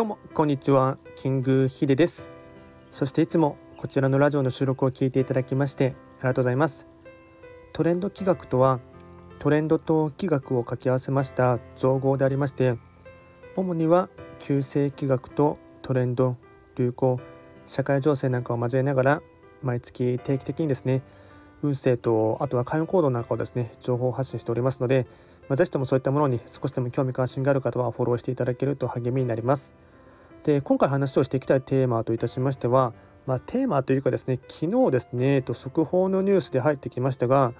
どうもこんにちは。キングヒデです。そしていつもこちらのラジオの収録を聞いていただきましてありがとうございます。トレンド企画とはトレンドと企画を掛け合わせました造語でありまして主には旧世企画とトレンド流行社会情勢なんかを交えながら毎月定期的にですね運勢とあとは関与行動なんかをですね情報発信しておりますので、まあ、ぜひともそういったものに少しでも興味関心がある方はフォローしていただけると励みになります。で今回話をしていきたいテーマといたしましては、まあ、テーマというかですね昨日ですね、えっと、速報のニュースで入ってきましたが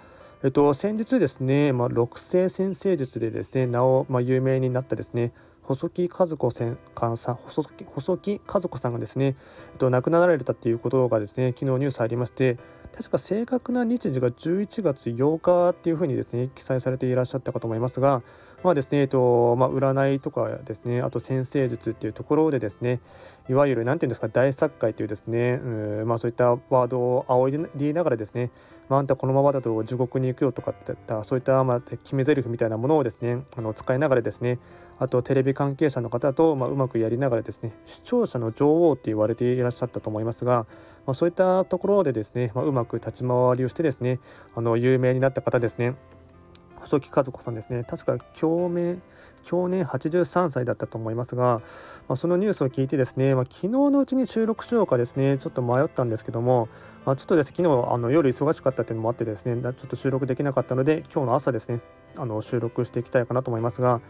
えっと、先日ですね、まあ、六星先生術でですね名を、まあ、有名になったですね細木和子さん細木細木和子さんがですね、えっと、亡くなられたということがですね昨日ニュースありまして確か正確な日時が11月8日っていうふうにですね記載されていらっしゃったかと思いますがまあですねえっとまあ、占いとかですねあと先生術っていうところでですねいわゆる何て言うんですか大作界というですねう、まあ、そういったワードを仰いでいながらですね、まあ、あんたこのままだと地獄に行くよとかっていったそういったまあ決め台詞みたいなものをですねあの使いながらですねあとテレビ関係者の方とまあうまくやりながらですね視聴者の女王って言われていらっしゃったと思いますが、まあ、そういったところでですね、まあ、うまく立ち回りをしてですねあの有名になった方ですね細木和子さんですね。確か共鳴去年83歳だったと思いますが、まあ、そのニュースを聞いてですね、まあ、昨日のうちに収録しようかですねちょっと迷ったんですけども、まあ、ちょっとですね昨日あの夜忙しかったっていうのもあってですねちょっと収録できなかったので今日の朝ですねあの収録していきたいかなと思いますが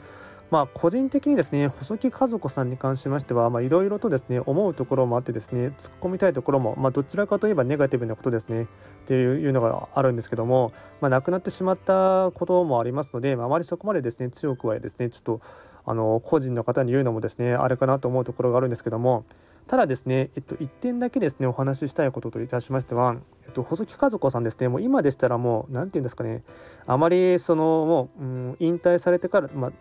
まあ、個人的にですね細木和子さんに関しましてはいろいろとですね思うところもあってですね突っ込みたいところも、まあ、どちらかといえばネガティブなことですねっていうのがあるんですけども、まあ、亡くなってしまったこともありますので、まあ、まりそこまでですね強くはですねちょっとあの個人の方に言うのもですねあれかなと思うところがあるんですけどもただですね、えっと、1点だけですねお話ししたいことといたしましては、えっと、細木和子さんですねもう今でしたらもう何て言うんですかねあまりそのもう、うん、引退されてから、まあ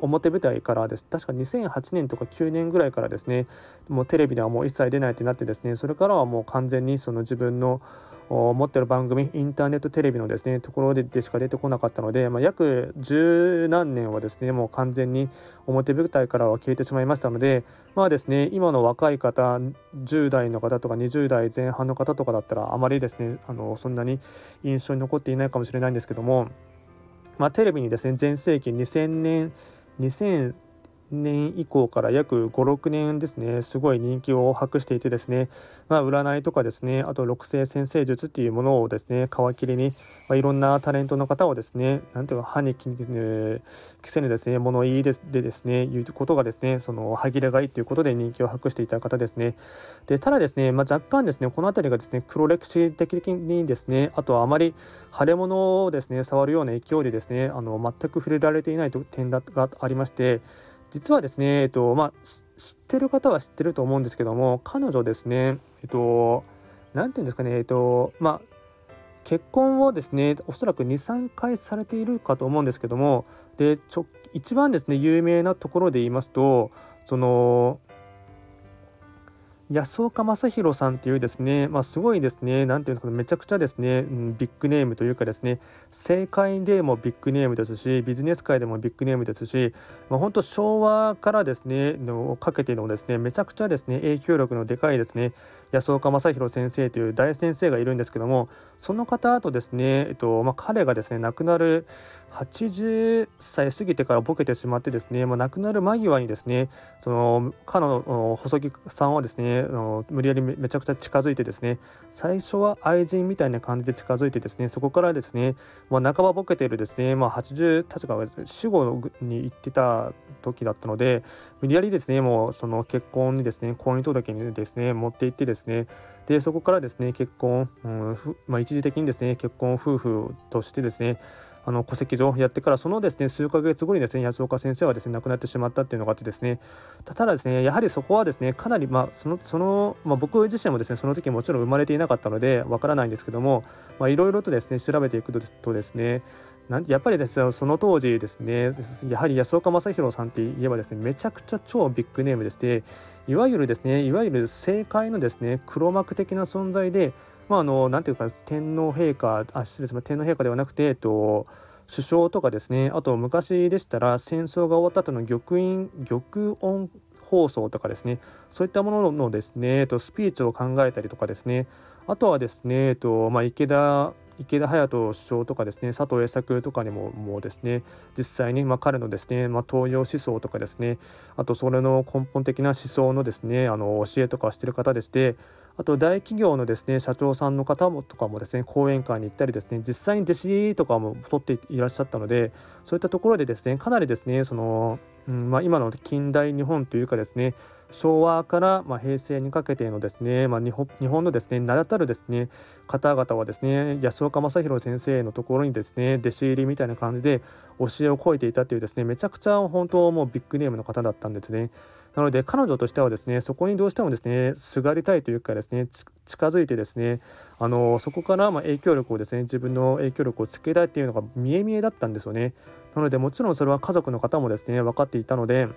表舞台からです。確か2008年とか9年ぐらいからですね。もうテレビではもう一切出ないってなってですね。それからはもう完全にその自分の持ってる番組インターネットテレビのですねところででしか出てこなかったので、まあ、約十何年はですねもう完全に表舞台からは消えてしまいましたのでまあですね今の若い方10代の方とか20代前半の方とかだったらあまりですねあのそんなに印象に残っていないかもしれないんですけどもまあ、テレビにですね全盛期2000年2000年以降から約56年ですねすごい人気を博していてですね、まあ、占いとかですねあと六星先生術っていうものをですね皮切りに、まあ、いろんなタレントの方をですねなんていうか歯に着せぬですね物言いででですね言うことがですねその歯切れがいいということで人気を博していた方ですね。でただですね、まあ、若干ですねこの辺りがですね黒歴史的にですねあとはあまり腫れ物をですね触るような勢いでですねあの全く触れられていない点がありまして実はですね、えっとまあ、知ってる方は知ってると思うんですけども彼女ですねえっと何て言うんですかねえっとまあ結婚をですねおそらく23回されているかと思うんですけどもでちょ一番ですね有名なところで言いますとその安岡正弘さんっていうですね、まあ、すごいですね、なんていうんですかね、めちゃくちゃですね、うん、ビッグネームというかですね、政界でもビッグネームですし、ビジネス界でもビッグネームですし、まあ、本当昭和からですね、のかけてのですね、めちゃくちゃですね、影響力のでかいですね、安岡正弘先生という大先生がいるんですけども、その方とですね、えっとまあ、彼がですね、亡くなる80歳過ぎてからボケてしまってですね、まあ、亡くなる間際にですね、その彼の細木さんはですね、無理やりめちゃくちゃ近づいてですね最初は愛人みたいな感じで近づいてですねそこからですね、まあ、半ばボケているですね、まあ、80確か死後に行ってた時だったので無理やりですねもうその結婚にですね婚姻届にですね持って行ってですねでそこからですね結婚、うんまあ、一時的にですね結婚夫婦としてですねあの戸籍上やってからそのですね数ヶ月後にですね安岡先生はですね亡くなってしまったっていうのがあってですね。ただですねやはりそこはですねかなりまあそのその、まあ、僕自身もですねその時もちろん生まれていなかったのでわからないんですけどもいろいろとですね調べていくとですねなんやっぱりですねその当時ですねやはり安岡正弘さんって言えばですねめちゃくちゃ超ビッグネームでしていわゆるですねいわゆる政界のですね黒幕的な存在でまあ、あのなんていうか天皇陛下あ失礼しま天皇陛下ではなくて、えっと、首相とかですね。あと昔でしたら戦争が終わった後の玉印玉音放送とかですね。そういったもののですね、えっと、スピーチを考えたりとかですね。あとはですね、えっとまあ、池田池田隼人首相とかですね。佐藤栄作とかにももうですね。実際にまあ彼のですね、まあ、東洋思想とかですね。あとそれの根本的な思想のですねあの教えとかをしている方でしてあと大企業のですね社長さんの方もとかもですね講演会に行ったりですね実際に弟子とかも取っていらっしゃったのでそういったところでですねかなりですねその、うんまあ、今の近代日本というかですね昭和からま平成にかけてのですね、まあ、日本のですね名だたるですね方々はですね安岡正弘先生のところにですね弟子入りみたいな感じで教えを請いていたというですねめちゃくちゃ本当もうビッグネームの方だったんですね。なので彼女としてはですねそこにどうしてもですねすがりたいというかですね近づいてですねあのそこからま影響力をですね自分の影響力をつけたいっていうのが見え見えだったんですよね。なのでもちろんそれは家族の方もですね分かっていたので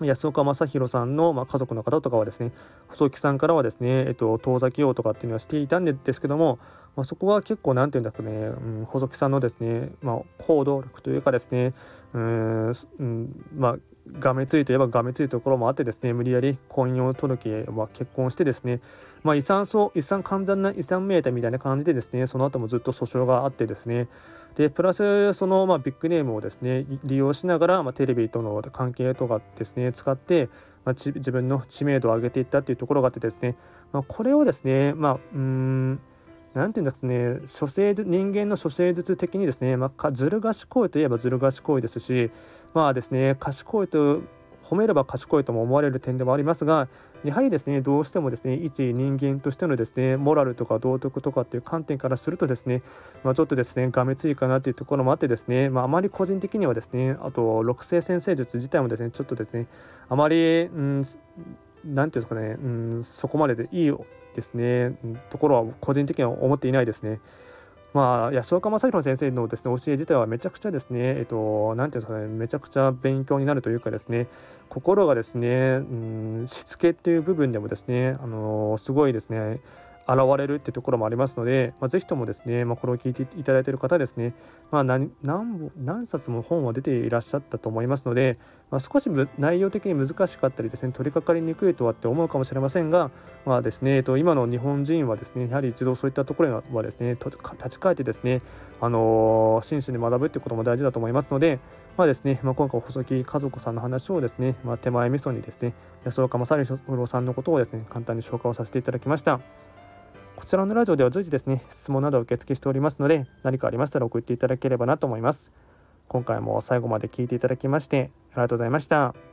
安岡正弘さんの、まあ、家族の方とかはですね細木さんからはですね、えっと、遠ざけようとかっていうのはしていたんですけども、まあ、そこは結構何て言うんですかね、うん、細木さんのですね、まあ、行動力というかですねうん、まあがめついといえばがめついところもあってですね無理やり婚姻届は結婚してですね、まあ、遺産そう遺産完全な遺産命題みたいな感じでですねその後もずっと訴訟があってですねでプラスそのまあビッグネームをですね利用しながら、まあ、テレビとの関係とかですね使って、まあ、自分の知名度を上げていったっていうところがあってですね、まあ、これをですねまあうんなんていうんですね、処世人間の処世術的にですね、まあ、ずる賢いといえばずる賢いですし、まあですね、賢いと褒めれば賢いとも思われる点でもありますが、やはりですね、どうしてもですね、一人間としてのですね、モラルとか道徳とかっていう観点からするとですね、まあ、ちょっとですね、がめついかなというところもあってですね、まあ、あまり個人的にはですね、あと、六星先生術自体もですね、ちょっとですね、あまり、うん、なんていうんですかね、うん、そこまででいいですね、ところは個人的には思っていないですね。まあ、安岡正弘先生のですね教え自体はめちゃくちゃですね、えっと、なんていうんですかね、めちゃくちゃ勉強になるというかですね、心がですね、うん、しつけっていう部分でもですね、あのすごいですね、現れるってところもありますので、まあ、ぜひともですね、まあ、これを聞いていただいている方ですね、まあ何、何何冊も本は出ていらっしゃったと思いますので、まあ、少し内容的に難しかったりですね取り掛かりにくいとはって思うかもしれませんが、まあですねえっと、今の日本人はですねやはり一度そういったところはですね立ち返ってですね、あのー、真摯に学ぶってことも大事だと思いますので、まあですねまあ、今回細木家族さんの話をですね、まあ、手前味噌にですね安岡正弘さんのことをですね簡単に紹介をさせていただきました。こちらのラジオでは随時ですね、質問など受付しておりますので、何かありましたら送っていただければなと思います。今回も最後まで聞いていただきまして、ありがとうございました。